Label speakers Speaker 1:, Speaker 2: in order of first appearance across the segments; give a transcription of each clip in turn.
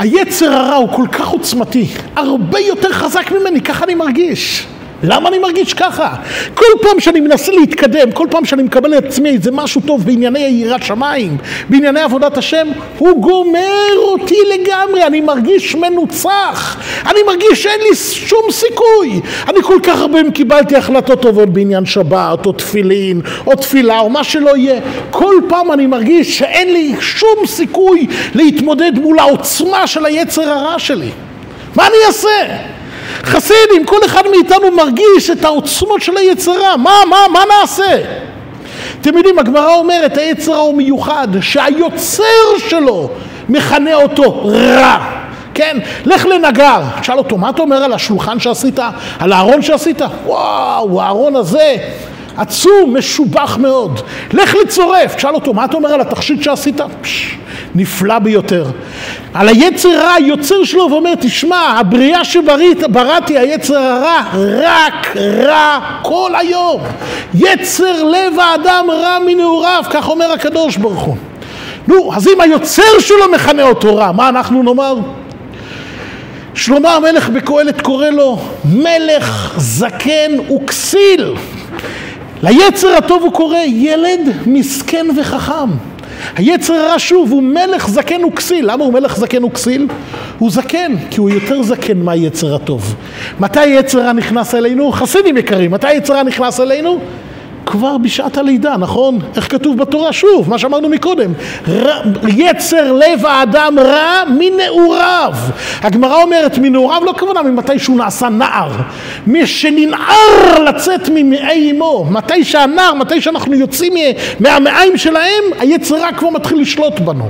Speaker 1: היצר הרע הוא כל כך עוצמתי, הרבה יותר חזק ממני, ככה אני מרגיש. למה אני מרגיש ככה? כל פעם שאני מנסה להתקדם, כל פעם שאני מקבל לעצמי איזה משהו טוב בענייני יראת שמיים, בענייני עבודת השם, הוא גומר אותי לגמרי, אני מרגיש מנוצח, אני מרגיש שאין לי שום סיכוי. אני כל כך הרבה קיבלתי החלטות טובות בעניין שבת, או תפילין, או תפילה, או מה שלא יהיה. כל פעם אני מרגיש שאין לי שום סיכוי להתמודד מול העוצמה של היצר הרע שלי. מה אני אעשה? חסידים, כל אחד מאיתנו מרגיש את העוצמות של היצרה, מה, מה, מה נעשה? אתם יודעים, הגמרא אומרת, היצרה הוא מיוחד, שהיוצר שלו מכנה אותו רע. כן, לך לנגר, תשאל אותו, מה אתה אומר על השולחן שעשית? על הארון שעשית? וואו, הארון הזה עצום, משובח מאוד. לך לצורף, תשאל אותו, מה אתה אומר על התכשיט שעשית? פש, נפלא ביותר. על היצר רע, היוצר שלו ואומר, תשמע, הבריאה שבראתי, היצר הרע, רק רע כל היום. יצר לב האדם רע מנעוריו, כך אומר הקדוש ברוך הוא. נו, אז אם היוצר שלו מכנה אותו רע, מה אנחנו נאמר? שלמה המלך בקהלת קורא לו מלך זקן וכסיל. ליצר הטוב הוא קורא ילד מסכן וחכם. היצר הרע שוב הוא מלך זקן וכסיל. למה הוא מלך זקן וכסיל? הוא זקן, כי הוא יותר זקן מהיצר הטוב. מתי יצר הרע נכנס אלינו? חסידים יקרים, מתי יצר הרע נכנס אלינו? כבר בשעת הלידה, נכון? איך כתוב בתורה? שוב, מה שאמרנו מקודם. ר... יצר לב האדם רע מנעוריו. הגמרא אומרת מנעוריו לא כוונה ממתי שהוא נעשה נער. מי שננער לצאת ממעי אמו. מתי שהנער, מתי שאנחנו יוצאים מהמעיים שלהם, היצר רע כבר מתחיל לשלוט בנו.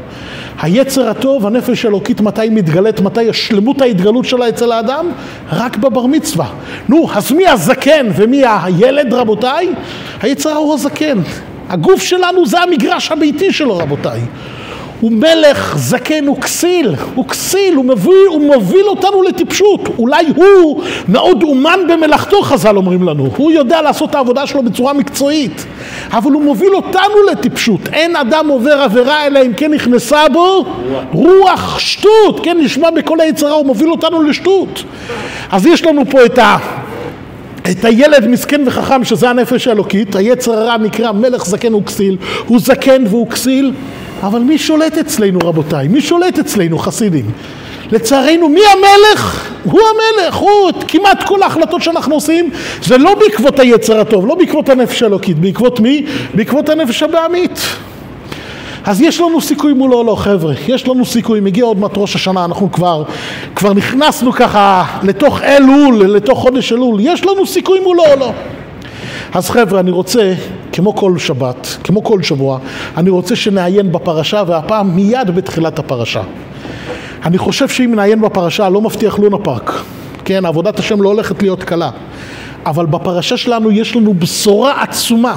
Speaker 1: היצר הטוב, הנפש האלוקית, מתי היא מתגלית, מתי השלמות ההתגלות שלה אצל האדם? רק בבר מצווה. נו, אז מי הזקן ומי הילד, רבותיי? היצר הוא הזקן. הגוף שלנו זה המגרש הביתי שלו, רבותיי. הוא מלך זקן, הוא כסיל, הוא כסיל, הוא מוביל, הוא מוביל אותנו לטיפשות. אולי הוא מאוד אומן במלאכתו, חז"ל אומרים לנו. הוא יודע לעשות את העבודה שלו בצורה מקצועית. אבל הוא מוביל אותנו לטיפשות. אין אדם עובר עבירה אלא אם כן נכנסה בו רוח שטות. כן, נשמע בכל היצרה, הוא מוביל אותנו לשטות. אז יש לנו פה את ה... את הילד מסכן וחכם שזה הנפש האלוקית, היצר הרע נקרא מלך זקן וכסיל, הוא זקן והוא כסיל, אבל מי שולט אצלנו רבותיי? מי שולט אצלנו חסידים? לצערנו מי המלך? הוא המלך, הוא כמעט כל ההחלטות שאנחנו עושים זה לא בעקבות היצר הטוב, לא בעקבות הנפש האלוקית, בעקבות מי? בעקבות הנפש הבעמית. אז יש לנו סיכוי מולו לא חבר'ה, יש לנו סיכוי, מגיע עוד מעט ראש השנה, אנחנו כבר, כבר נכנסנו ככה לתוך אלול, לתוך חודש אלול, יש לנו סיכוי מולו או לא. אז חבר'ה, אני רוצה, כמו כל שבת, כמו כל שבוע, אני רוצה שנעיין בפרשה, והפעם מיד בתחילת הפרשה. אני חושב שאם נעיין בפרשה, לא מבטיח לונה פארק. כן, עבודת השם לא הולכת להיות קלה. אבל בפרשה שלנו יש לנו בשורה עצומה.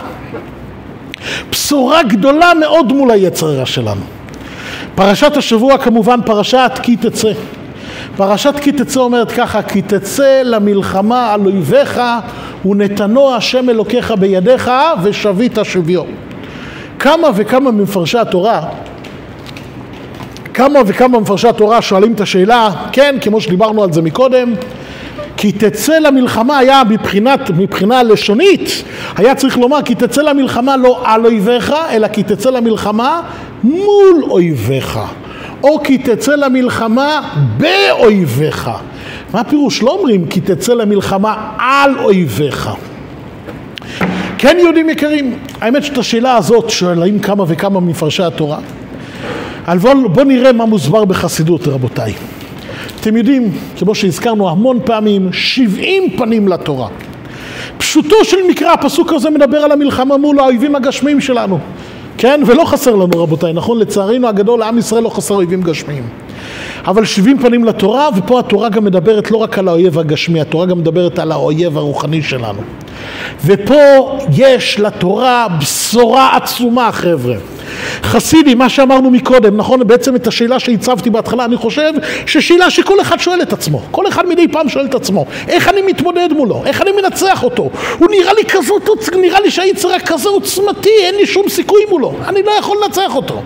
Speaker 1: בשורה גדולה מאוד מול היצר הרע שלנו. פרשת השבוע כמובן פרשת כי תצא. פרשת כי תצא אומרת ככה, כי תצא למלחמה על אויביך ונתנו השם אלוקיך בידיך ושבית שביו. כמה וכמה ממפרשי התורה, כמה וכמה ממפרשי התורה שואלים את השאלה, כן, כמו שדיברנו על זה מקודם, כי תצא למלחמה היה מבחינת, מבחינה לשונית, היה צריך לומר כי תצא למלחמה לא על אויביך, אלא כי תצא למלחמה מול אויביך. או כי תצא למלחמה באויביך. מה הפירוש? לא אומרים כי תצא למלחמה על אויביך. כן יהודים יקרים, האמת שאת השאלה הזאת שואלים כמה וכמה מפרשי התורה. אבל בואו בוא נראה מה מוסבר בחסידות רבותיי. אתם יודעים, כמו שהזכרנו המון פעמים, שבעים פנים לתורה. פשוטו של מקרא, הפסוק הזה מדבר על המלחמה מול האויבים הגשמיים שלנו. כן? ולא חסר לנו רבותיי, נכון? לצערנו הגדול, לעם ישראל לא חסר אויבים גשמיים. אבל שבעים פנים לתורה, ופה התורה גם מדברת לא רק על האויב הגשמי, התורה גם מדברת על האויב הרוחני שלנו. ופה יש לתורה בשורה עצומה, חבר'ה. חסידי, מה שאמרנו מקודם, נכון? בעצם את השאלה שהצבתי בהתחלה, אני חושב ששאלה שכל אחד שואל את עצמו. כל אחד מדי פעם שואל את עצמו, איך אני מתמודד מולו? איך אני מנצח אותו? הוא נראה לי כזאת, נראה לי שהיצר כזה עוצמתי, אין לי שום סיכוי מולו. אני לא יכול לנצח אותו.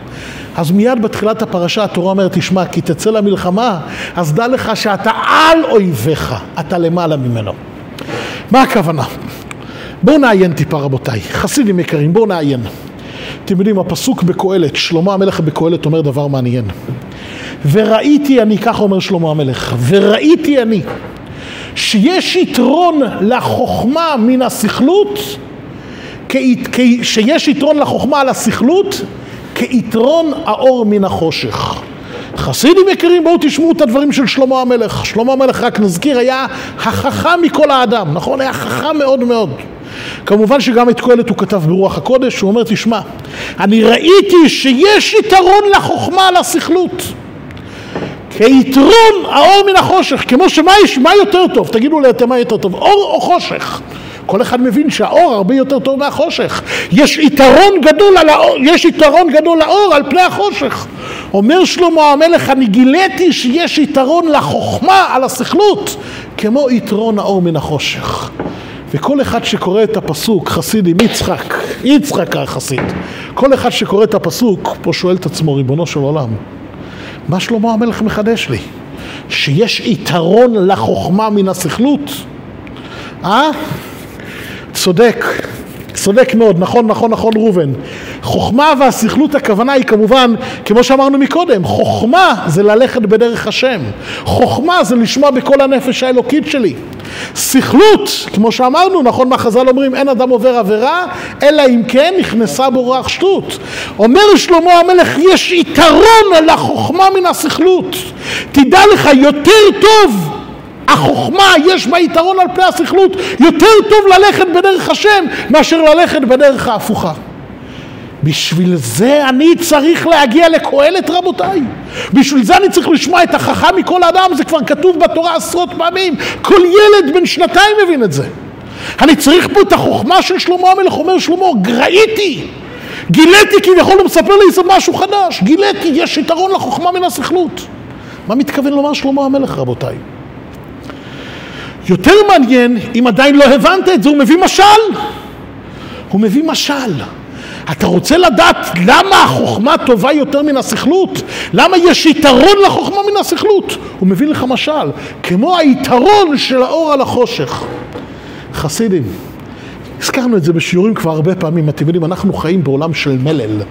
Speaker 1: אז מיד בתחילת הפרשה התורה אומרת, תשמע, כי תצא למלחמה, אז דע לך שאתה על אויביך, אתה למעלה ממנו. מה הכוונה? בואו נעיין טיפה רבותיי, חסידים יקרים, בואו נעיין. אתם יודעים, הפסוק בקהלת, שלמה המלך בקהלת אומר דבר מעניין. וראיתי אני, כך אומר שלמה המלך, וראיתי אני שיש יתרון לחוכמה מן הסכלות, שיש יתרון לחוכמה על הסכלות כיתרון האור מן החושך. חסידים יקרים, בואו תשמעו את הדברים של שלמה המלך. שלמה המלך, רק נזכיר, היה החכם מכל האדם, נכון? היה חכם מאוד מאוד. כמובן שגם את קהלת הוא כתב ברוח הקודש, הוא אומר, תשמע, אני ראיתי שיש יתרון לחוכמה על הסכלות. כיתרון האור מן החושך, כמו שמה יש, מה יותר טוב? תגידו לי אתם מה יותר טוב, אור או חושך? כל אחד מבין שהאור הרבה יותר טוב מהחושך. יש יתרון גדול, על האור, יש יתרון גדול לאור על פני החושך. אומר שלמה המלך, אני גיליתי שיש יתרון לחוכמה על הסכלות, כמו יתרון האור מן החושך. וכל אחד שקורא את הפסוק, חסיד עם יצחק, יצחק החסיד, כל אחד שקורא את הפסוק, פה שואל את עצמו, ריבונו של עולם, מה שלמה המלך מחדש לי? שיש יתרון לחוכמה מן הסכלות? אה? צודק, צודק מאוד, נכון, נכון, נכון ראובן. חוכמה והסכלות הכוונה היא כמובן, כמו שאמרנו מקודם, חוכמה זה ללכת בדרך השם. חוכמה זה לשמוע בכל הנפש האלוקית שלי. סכלות, כמו שאמרנו, נכון מה חז"ל אומרים, אין אדם עובר עבירה, אלא אם כן נכנסה בו רוח שטות. אומר שלמה המלך, יש יתרון לחוכמה מן הסכלות. תדע לך, יותר טוב החוכמה יש בה יתרון על פני הסכלות, יותר טוב ללכת בדרך השם מאשר ללכת בדרך ההפוכה. בשביל זה אני צריך להגיע לקהלת רבותיי. בשביל זה אני צריך לשמוע את החכם מכל אדם, זה כבר כתוב בתורה עשרות פעמים. כל ילד בן שנתיים מבין את זה. אני צריך פה את החוכמה של שלמה המלך, אומר שלמה, ראיתי, גיליתי כביכול, הוא מספר לי משהו חדש, גיליתי, יש יתרון לחוכמה מן הסכלות. מה מתכוון לומר שלמה המלך רבותיי? יותר מעניין, אם עדיין לא הבנת את זה, הוא מביא משל. הוא מביא משל. אתה רוצה לדעת למה החוכמה טובה יותר מן הסכלות? למה יש יתרון לחוכמה מן הסכלות? הוא מביא לך משל, כמו היתרון של האור על החושך. חסידים, הזכרנו את זה בשיעורים כבר הרבה פעמים, אתם יודעים, אנחנו חיים בעולם של מלל.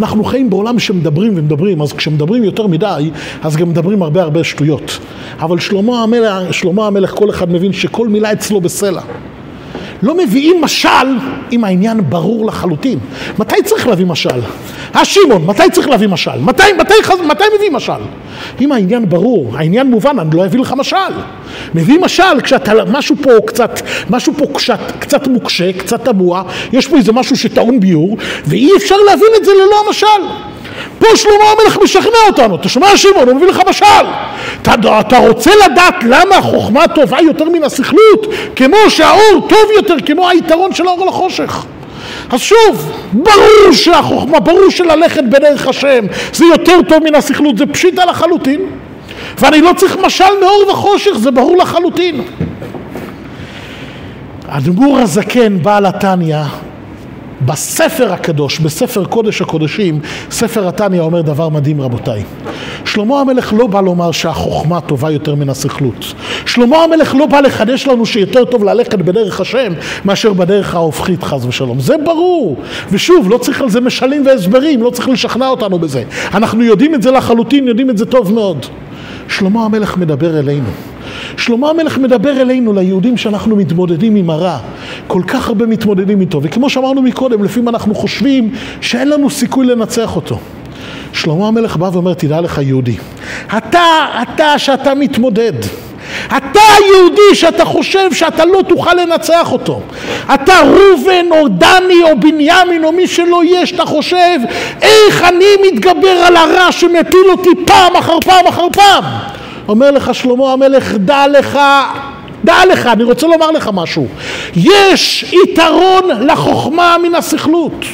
Speaker 1: אנחנו חיים בעולם שמדברים ומדברים, אז כשמדברים יותר מדי, אז גם מדברים הרבה הרבה שטויות. אבל שלמה המלך, שלמה המלך כל אחד מבין שכל מילה אצלו בסלע. לא מביאים משל אם העניין ברור לחלוטין. מתי צריך להביא משל? אה שמעון, מתי צריך להביא משל? מתי, מתי, מתי מביא משל? אם העניין ברור, העניין מובן, אני לא אביא לך משל. מביא משל כשאתה, משהו פה קצת, משהו פה קצת, קצת מוקשה, קצת תמוה, יש פה איזה משהו שטעון ביור, ואי אפשר להבין את זה ללא המשל. פה שלמה המלך משכנע אותנו, אתה שומע שמעון, הוא מביא לך משל. אתה, אתה רוצה לדעת למה החוכמה טובה יותר מן הסכלות? כמו שהאור טוב יותר, כמו היתרון של האור לחושך. אז שוב, ברור שהחוכמה, ברור שללכת בדרך השם זה יותר טוב מן הסכלות, זה פשיטה לחלוטין. ואני לא צריך משל מאור וחושך, זה ברור לחלוטין. האדמו"ר הזקן, בעל התניא, בספר הקדוש, בספר קודש הקודשים, ספר התניא אומר דבר מדהים רבותיי. שלמה המלך לא בא לומר שהחוכמה טובה יותר מן הסכלות. שלמה המלך לא בא לחדש לנו שיותר טוב ללכת בדרך השם מאשר בדרך ההופכית חס ושלום. זה ברור. ושוב, לא צריך על זה משלים והסברים, לא צריך לשכנע אותנו בזה. אנחנו יודעים את זה לחלוטין, יודעים את זה טוב מאוד. שלמה המלך מדבר אלינו. שלמה המלך מדבר אלינו, ליהודים שאנחנו מתמודדים עם הרע. כל כך הרבה מתמודדים איתו, וכמו שאמרנו מקודם, לפעמים אנחנו חושבים שאין לנו סיכוי לנצח אותו. שלמה המלך בא ואומר, תדע לך יהודי, אתה, אתה שאתה מתמודד, אתה יהודי שאתה חושב שאתה לא תוכל לנצח אותו. אתה ראובן או דני או בנימין או מי שלא יהיה שאתה חושב איך אני מתגבר על הרע שמפיל אותי פעם אחר פעם אחר פעם. אומר לך שלמה המלך, דע לך, דע לך, אני רוצה לומר לך משהו. יש יתרון לחוכמה מן הסכלות.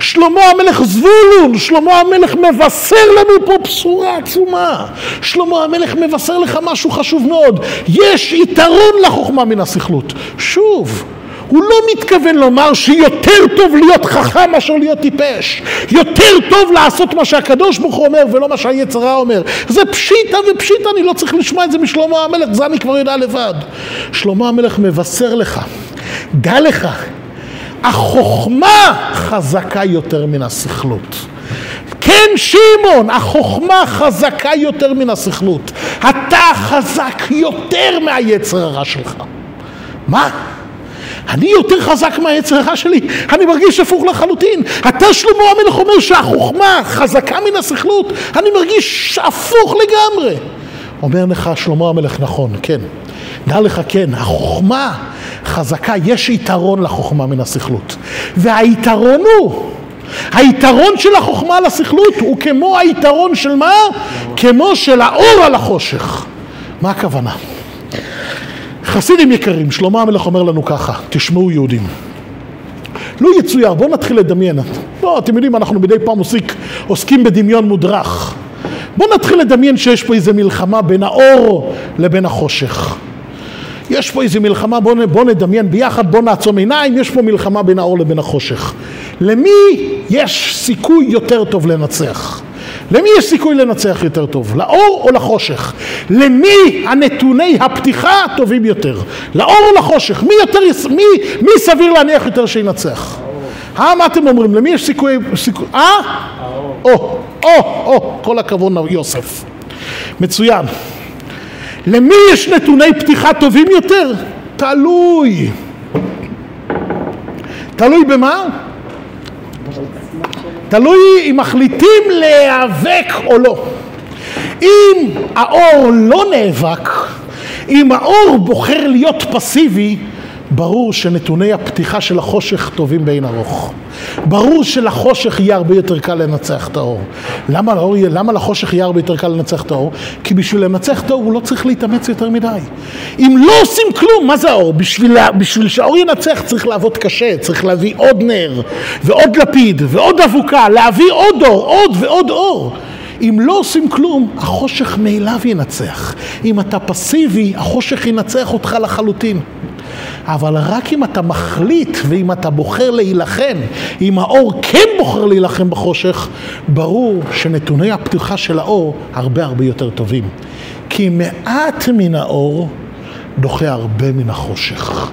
Speaker 1: שלמה המלך זבולון, שלמה המלך מבשר לנו פה בשורה עצומה. שלמה המלך מבשר לך משהו חשוב מאוד. יש יתרון לחוכמה מן הסכלות. שוב, הוא לא מתכוון לומר שיותר טוב להיות חכם מאשר להיות טיפש. יותר טוב לעשות מה שהקדוש ברוך הוא אומר ולא מה שהיצרה אומר. זה פשיטה ופשיטה, אני לא צריך לשמוע את זה משלמה המלך, זה אני כבר יודע לבד. שלמה המלך מבשר לך, דע לך, החוכמה חזקה יותר מן הסכלות. כן, שמעון, החוכמה חזקה יותר מן הסכלות. אתה חזק יותר מהיצר הרע שלך. מה? אני יותר חזק מהיצר הרע שלי? אני מרגיש הפוך לחלוטין. אתה שלמה המלך אומר שהחוכמה חזקה מן הסכלות? אני מרגיש הפוך לגמרי. אומר לך שלמה המלך, נכון, כן. דע לך, כן, החוכמה חזקה, יש יתרון לחוכמה מן הסכלות. והיתרון הוא היתרון של החוכמה על הסכלות הוא כמו היתרון של מה? כמו של האור על החושך. מה הכוונה? חסידים יקרים, שלמה המלך אומר לנו ככה, תשמעו יהודים. לא יצויר, בואו נתחיל לדמיין. לא, אתם יודעים, אנחנו מדי פעם עוסק, עוסקים בדמיון מודרך. בואו נתחיל לדמיין שיש פה איזה מלחמה בין האור לבין החושך. יש פה איזה מלחמה, בואו בוא נדמיין ביחד, בואו נעצום עיניים, יש פה מלחמה בין האור לבין החושך. למי יש סיכוי יותר טוב לנצח? למי יש סיכוי לנצח יותר טוב? לאור או לחושך? למי הנתוני הפתיחה הטובים יותר? לאור או לחושך? מי, יותר, מי, מי סביר להניח יותר שינצח? אה, מה אתם אומרים? למי יש סיכוי... סיכוי אה? או, או, או, כל הכבוד יוסף. מצוין. למי יש נתוני פתיחה טובים יותר? תלוי. תלוי במה? תלוי אם מחליטים להיאבק או לא. אם האור לא נאבק, אם האור בוחר להיות פסיבי, ברור שנתוני הפתיחה של החושך טובים באין ארוך. ברור שלחושך יהיה הרבה יותר קל לנצח את האור. למה, לאור, למה לחושך יהיה הרבה יותר קל לנצח את האור? כי בשביל לנצח את האור הוא לא צריך להתאמץ יותר מדי. אם לא עושים כלום, מה זה האור? בשביל, בשביל שהאור ינצח צריך לעבוד קשה, צריך להביא עוד נר, ועוד לפיד, ועוד אבוקה, להביא עוד אור, עוד ועוד אור. אם לא עושים כלום, החושך מאליו ינצח. אם אתה פסיבי, החושך ינצח אותך לחלוטין. אבל רק אם אתה מחליט ואם אתה בוחר להילחם, אם האור כן בוחר להילחם בחושך, ברור שנתוני הפתיחה של האור הרבה הרבה יותר טובים. כי מעט מן האור דוחה הרבה מן החושך.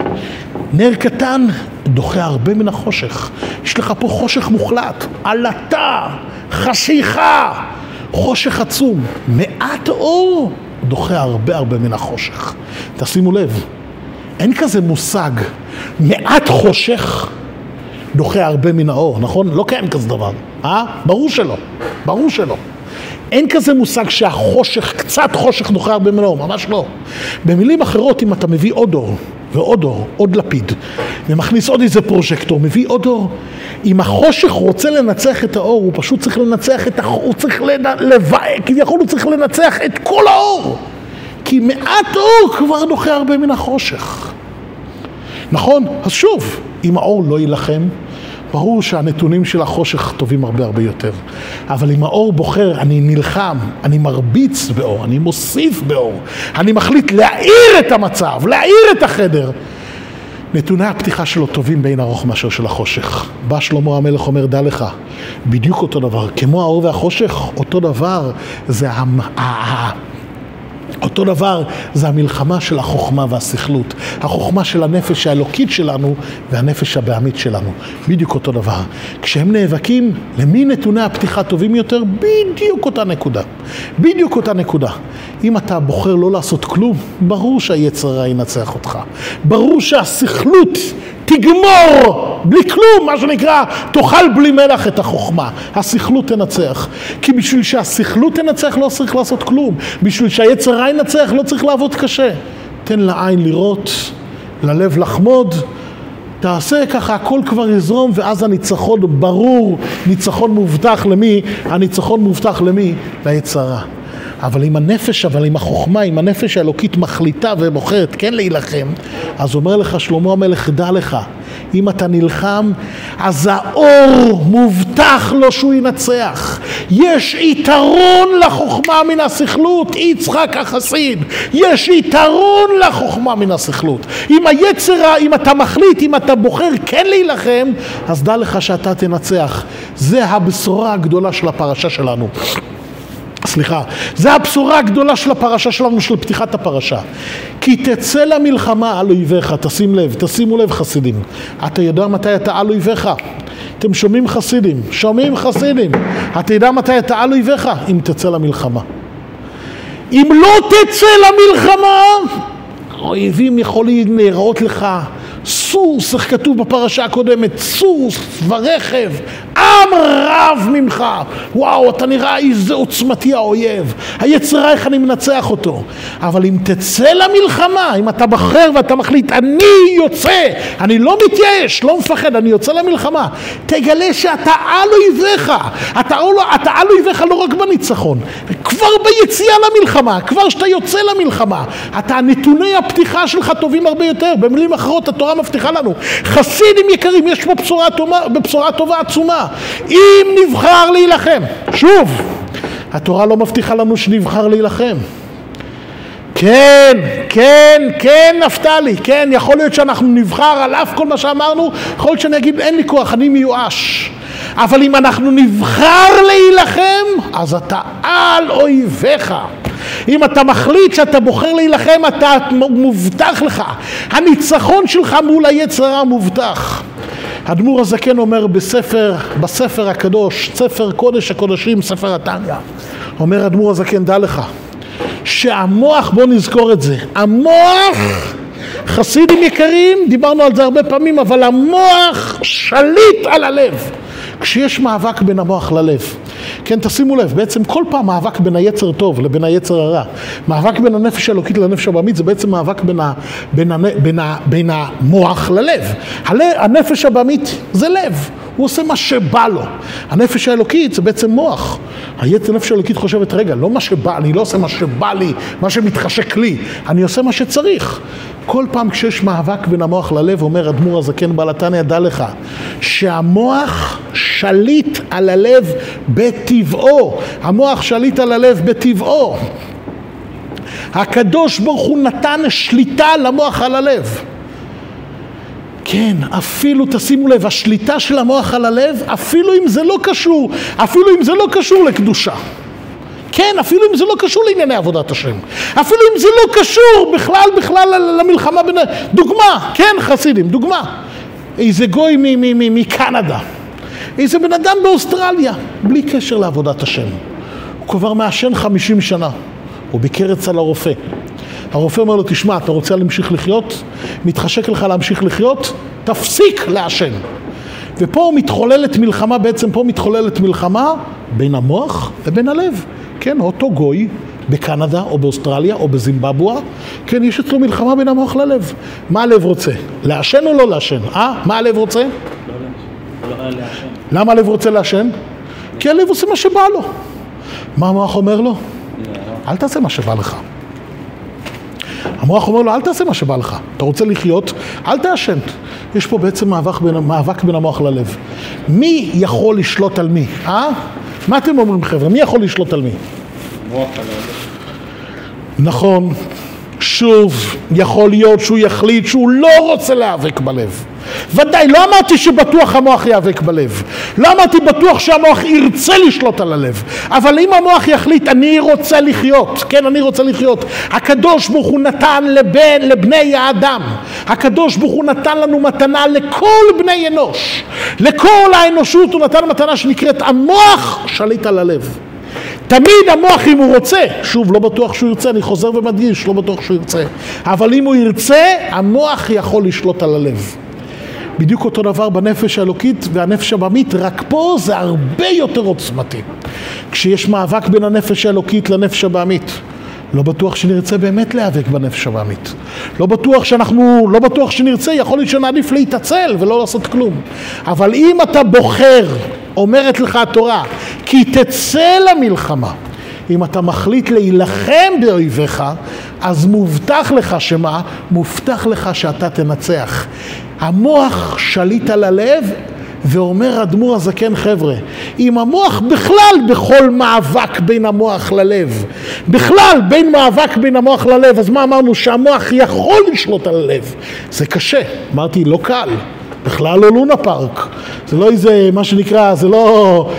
Speaker 1: נר קטן דוחה הרבה מן החושך. יש לך פה חושך מוחלט, עלטה, חשיכה, חושך עצום. מעט אור דוחה הרבה הרבה מן החושך. תשימו לב, אין כזה מושג, מעט חושך דוחה הרבה מן האור, נכון? לא קיים כזה דבר, אה? ברור שלא, ברור שלא. אין כזה מושג שהחושך, קצת חושך דוחה הרבה מן האור, ממש לא. במילים אחרות, אם אתה מביא עוד אור, ועוד אור, עוד לפיד, ומכניס עוד איזה פרוז'קטור, מביא עוד אור. אם החושך רוצה לנצח את האור, הוא פשוט צריך לנצח את האור, הוא צריך לב... כביכול הוא צריך לנצח את כל האור. כי מעט אור כבר דוחה הרבה מן החושך. נכון? אז שוב, אם האור לא יילחם, ברור שהנתונים של החושך טובים הרבה הרבה יותר. אבל אם האור בוחר, אני נלחם, אני מרביץ באור, אני מוסיף באור, אני מחליט להאיר את המצב, להאיר את החדר. נתוני הפתיחה שלו טובים באין ארוך מאשר של החושך. בא שלמה המלך אומר, דע לך, בדיוק אותו דבר. כמו האור והחושך, אותו דבר זה אותו דבר זה המלחמה של החוכמה והסכלות, החוכמה של הנפש האלוקית שלנו והנפש הבעמית שלנו, בדיוק אותו דבר. כשהם נאבקים, למי נתוני הפתיחה טובים יותר? בדיוק אותה נקודה. בדיוק אותה נקודה. אם אתה בוחר לא לעשות כלום, ברור שהיצר ינצח אותך. ברור שהסכלות תגמור בלי כלום, מה שנקרא, תאכל בלי מלח את החוכמה. הסכלות תנצח. כי בשביל שהסכלות תנצח לא צריך לעשות כלום. בשביל שהיצר ינצח לא צריך לעבוד קשה. תן לעין לראות, ללב לחמוד. תעשה ככה, הכל כבר יזרום, ואז הניצחון ברור, ניצחון מובטח למי? הניצחון מובטח למי? ליצרה. אבל אם הנפש, אבל אם החוכמה, אם הנפש האלוקית מחליטה ובוחרת כן להילחם, אז אומר לך שלמה המלך, דע לך, אם אתה נלחם, אז האור מובטח לו שהוא ינצח. יש יתרון לחוכמה מן הסכלות, יצחק החסיד. יש יתרון לחוכמה מן הסכלות. אם היצר, אם אתה מחליט, אם אתה בוחר כן להילחם, אז דע לך שאתה תנצח. זה הבשורה הגדולה של הפרשה שלנו. סליחה, זה הבשורה הגדולה של הפרשה שלנו, של פתיחת הפרשה. כי תצא למלחמה על אויביך, תשים לב, תשימו לב חסידים. אתה יודע מתי אתה על אויביך? אתם שומעים חסידים, שומעים חסידים. אתה יודע מתי אתה על אויביך? אם תצא למלחמה. אם לא תצא למלחמה, האויבים יכולים להיראות לך סוס, איך כתוב בפרשה הקודמת, סוס ורכב, עם רב ממך. וואו, אתה נראה איזה עוצמתי האויב. היצרה, איך אני מנצח אותו. אבל אם תצא למלחמה, אם אתה בחר ואתה מחליט, אני יוצא, אני לא מתייאש, לא מפחד, אני יוצא למלחמה, תגלה שאתה על אויביך. אתה, אתה על אויביך לא רק בניצחון, כבר ביציאה למלחמה, כבר כשאתה יוצא למלחמה, אתה, נתוני הפתיחה שלך טובים הרבה יותר. במילים אחרות, התורה מבטיחה לנו. חסידים יקרים, יש פה בשורה טובה, בשורה טובה עצומה. אם נבחר להילחם, שוב, התורה לא מבטיחה לנו שנבחר להילחם. כן, כן, כן, נפתלי, כן, יכול להיות שאנחנו נבחר על אף כל מה שאמרנו, יכול להיות שאני אגיד אין לי כוח, אני מיואש. אבל אם אנחנו נבחר להילחם, אז אתה על אויביך. אם אתה מחליט שאתה בוחר להילחם, אתה מובטח לך. הניצחון שלך מול היצר הרע מובטח. אדמו"ר הזקן אומר בספר, בספר הקדוש, ספר קודש הקודשים, ספר התניא, אומר אדמו"ר הזקן, דע לך, שהמוח, בוא נזכור את זה, המוח, חסידים יקרים, דיברנו על זה הרבה פעמים, אבל המוח שליט על הלב. כשיש מאבק בין המוח ללב, כן, תשימו לב, בעצם כל פעם מאבק בין היצר טוב לבין היצר הרע. מאבק בין הנפש האלוקית לנפש הבעמית זה בעצם מאבק בין, ה, בין, ה, בין, ה, בין המוח ללב. הלב. הנפש הבעמית זה לב, הוא עושה מה שבא לו. הנפש האלוקית זה בעצם מוח. היצר הנפש האלוקית חושבת, רגע, לא מה שבא, אני לא עושה מה שבא לי, מה שמתחשק לי, אני עושה מה שצריך. כל פעם כשיש מאבק בין המוח ללב, אומר אדמו"ר הזקן בעל התניא, דע לך, שהמוח שליט על הלב בטבעו. המוח שליט על הלב בטבעו. הקדוש ברוך הוא נתן שליטה למוח על הלב. כן, אפילו, תשימו לב, השליטה של המוח על הלב, אפילו אם זה לא קשור, אפילו אם זה לא קשור לקדושה. כן, אפילו אם זה לא קשור לענייני עבודת השם. אפילו אם זה לא קשור בכלל בכלל למלחמה בין... דוגמה, כן חסידים, דוגמה. איזה גוי מקנדה, איזה בן אדם באוסטרליה, בלי קשר לעבודת השם. הוא כבר מעשן חמישים שנה, הוא ביקר אצל הרופא. הרופא אומר לו, תשמע, אתה רוצה להמשיך לחיות? מתחשק לך להמשיך לחיות? תפסיק לעשן. ופה מתחוללת מלחמה, בעצם פה מתחוללת מלחמה בין המוח לבין הלב. כן, אותו גוי בקנדה או באוסטרליה או בזימבבואה, כן, יש אצלו מלחמה בין המוח ללב. מה הלב רוצה? לעשן או לא לעשן? אה? מה הלב רוצה? למה הלב רוצה לעשן? כי הלב עושה מה שבא לו. מה המוח אומר לו? אל תעשה מה שבא לך. המוח אומר לו, אל תעשה מה שבא לך. אתה רוצה לחיות, אל תעשן. יש פה בעצם מאבק בין, מאבק בין המוח ללב. מי יכול לשלוט על מי? אה? מה אתם אומרים חבר'ה? מי יכול לשלוט על מי? מוח על הלב. נכון. שוב, יכול להיות שהוא יחליט שהוא לא רוצה להיאבק בלב. ודאי, לא אמרתי שבטוח המוח ייאבק בלב. לא אמרתי בטוח שהמוח ירצה לשלוט על הלב. אבל אם המוח יחליט, אני רוצה לחיות, כן, אני רוצה לחיות. הקדוש ברוך הוא נתן לבן, לבני האדם. הקדוש ברוך הוא נתן לנו מתנה לכל בני אנוש. לכל האנושות הוא נתן מתנה שנקראת המוח שליט על הלב. תמיד המוח אם הוא רוצה, שוב לא בטוח שהוא ירצה, אני חוזר ומדגיש, לא בטוח שהוא ירצה, אבל אם הוא ירצה, המוח יכול לשלוט על הלב. בדיוק אותו דבר בנפש האלוקית והנפש הבמית, רק פה זה הרבה יותר עוצמתי. כשיש מאבק בין הנפש האלוקית לנפש הבעמית. לא בטוח שנרצה באמת להיאבק בנפש הבעמית. לא בטוח שאנחנו, לא בטוח שנרצה, יכול להיות שנעדיף להתעצל ולא לעשות כלום. אבל אם אתה בוחר, אומרת לך התורה, כי תצא למלחמה. אם אתה מחליט להילחם באויביך, אז מובטח לך שמה? מובטח לך שאתה תנצח. המוח שליט על הלב, ואומר אדמו"ר הזקן, חבר'ה, אם המוח בכלל בכל מאבק בין המוח ללב, בכלל בין מאבק בין המוח ללב, אז מה אמרנו? שהמוח יכול לשלוט על הלב. זה קשה. אמרתי, לא קל. בכלל לא לונה פארק. זה לא איזה, מה שנקרא, זה לא,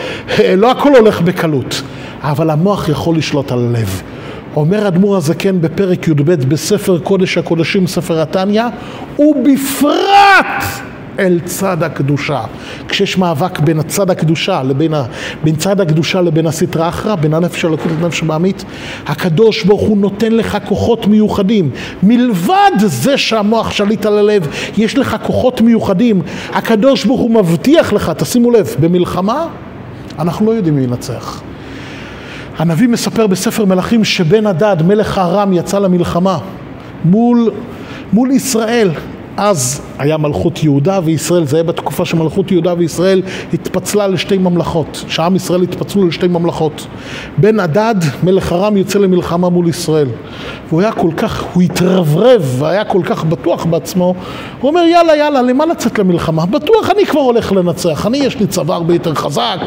Speaker 1: לא הכל הולך בקלות. אבל המוח יכול לשלוט על הלב. אומר אדמו"ר הזקן בפרק י"ב בספר קודש הקודשים, ספר התניא, ובפרט אל צד הקדושה. כשיש מאבק בין הצד הקדושה לבין ה... בין צד הקדושה לבין הסטרא אחרא, בין הנפש הלוקית לנפש הבעמית, הקדוש ברוך הוא נותן לך כוחות מיוחדים. מלבד זה שהמוח שליט על הלב, יש לך כוחות מיוחדים. הקדוש ברוך הוא מבטיח לך, תשימו לב, במלחמה אנחנו לא יודעים מי ינצח. הנביא מספר בספר מלכים שבן הדד, מלך הארם, יצא למלחמה מול, מול ישראל. אז היה מלכות יהודה וישראל, זה היה בתקופה שמלכות יהודה וישראל התפצלה לשתי ממלכות, שעם ישראל התפצלו לשתי ממלכות. בן הדד, מלך ארם, יוצא למלחמה מול ישראל. והוא היה כל כך, הוא התרברב והיה כל כך בטוח בעצמו, הוא אומר יאללה יאללה, למה לצאת למלחמה? בטוח אני כבר הולך לנצח, אני יש לי צבא הרבה יותר חזק,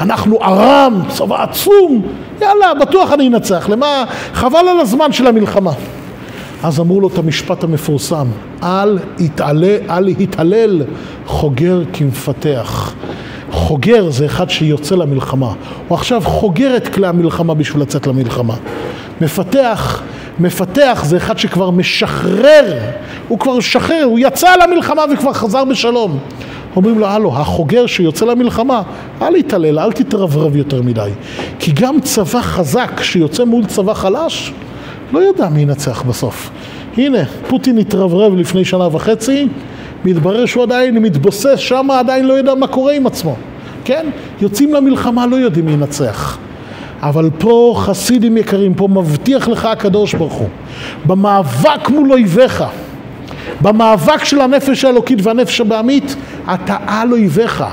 Speaker 1: אנחנו ארם, צבא עצום, יאללה, בטוח אני אנצח, למה, חבל על הזמן של המלחמה. אז אמרו לו את המשפט המפורסם, אל יתעלה, אל יתעלל חוגר כמפתח. חוגר זה אחד שיוצא למלחמה, הוא עכשיו חוגר את כלי המלחמה בשביל לצאת למלחמה. מפתח, מפתח זה אחד שכבר משחרר, הוא כבר משחרר, הוא יצא למלחמה וכבר חזר בשלום. אומרים לו, הלו, החוגר שיוצא למלחמה, אל יתעלל, אל תתרברב יותר מדי. כי גם צבא חזק שיוצא מול צבא חלש, לא יודע מי ינצח בסוף. הנה, פוטין התרברב לפני שנה וחצי, מתברר שהוא עדיין מתבוסס שם, עדיין לא יודע מה קורה עם עצמו. כן? יוצאים למלחמה, לא יודעים מי ינצח. אבל פה חסידים יקרים, פה מבטיח לך הקדוש ברוך הוא, במאבק מול אויביך, במאבק של הנפש האלוקית והנפש הבעמית, אתה על אויביך.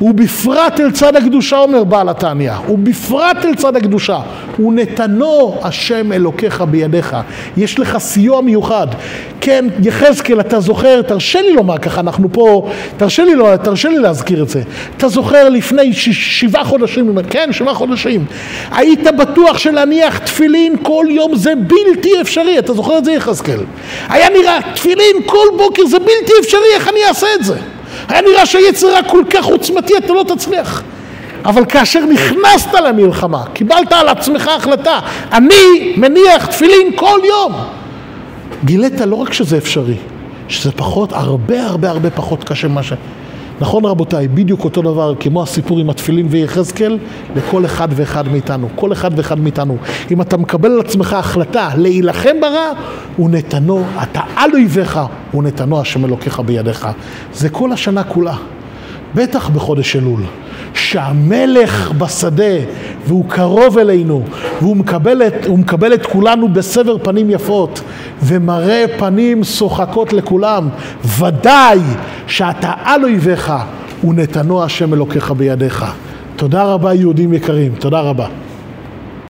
Speaker 1: ובפרט אל צד הקדושה אומר בעל התניא, ובפרט אל צד הקדושה, ונתנו השם אלוקיך בידיך, יש לך סיוע מיוחד. כן, יחזקאל, אתה זוכר, תרשה לי לומר ככה, אנחנו פה, תרשה לי, לא, תרשה לי להזכיר את זה. אתה זוכר לפני ש, שבעה חודשים, כן, שבעה חודשים, היית בטוח שלהניח תפילין כל יום זה בלתי אפשרי, אתה זוכר את זה יחזקאל? היה נראה, תפילין כל בוקר זה בלתי אפשרי, איך אני אעשה את זה? היה נראה שהיצר כל כך עוצמתי, אתה לא תצליח. אבל כאשר נכנסת למלחמה, קיבלת על עצמך החלטה, אני מניח תפילין כל יום. גילית לא רק שזה אפשרי, שזה פחות, הרבה הרבה הרבה פחות קשה ממה ש... נכון רבותיי, בדיוק אותו דבר כמו הסיפור עם התפילין ויחזקאל לכל אחד ואחד מאיתנו, כל אחד ואחד מאיתנו. אם אתה מקבל על עצמך החלטה להילחם ברע, ונתנו, אתה על אויביך, ונתנו השם אלוקיך בידיך. זה כל השנה כולה, בטח בחודש אלול. שהמלך בשדה והוא קרוב אלינו והוא מקבל את, מקבל את כולנו בסבר פנים יפות ומראה פנים שוחקות לכולם. ודאי שאתה על אויביך ונתנו השם אלוקיך בידיך. תודה רבה יהודים יקרים, תודה רבה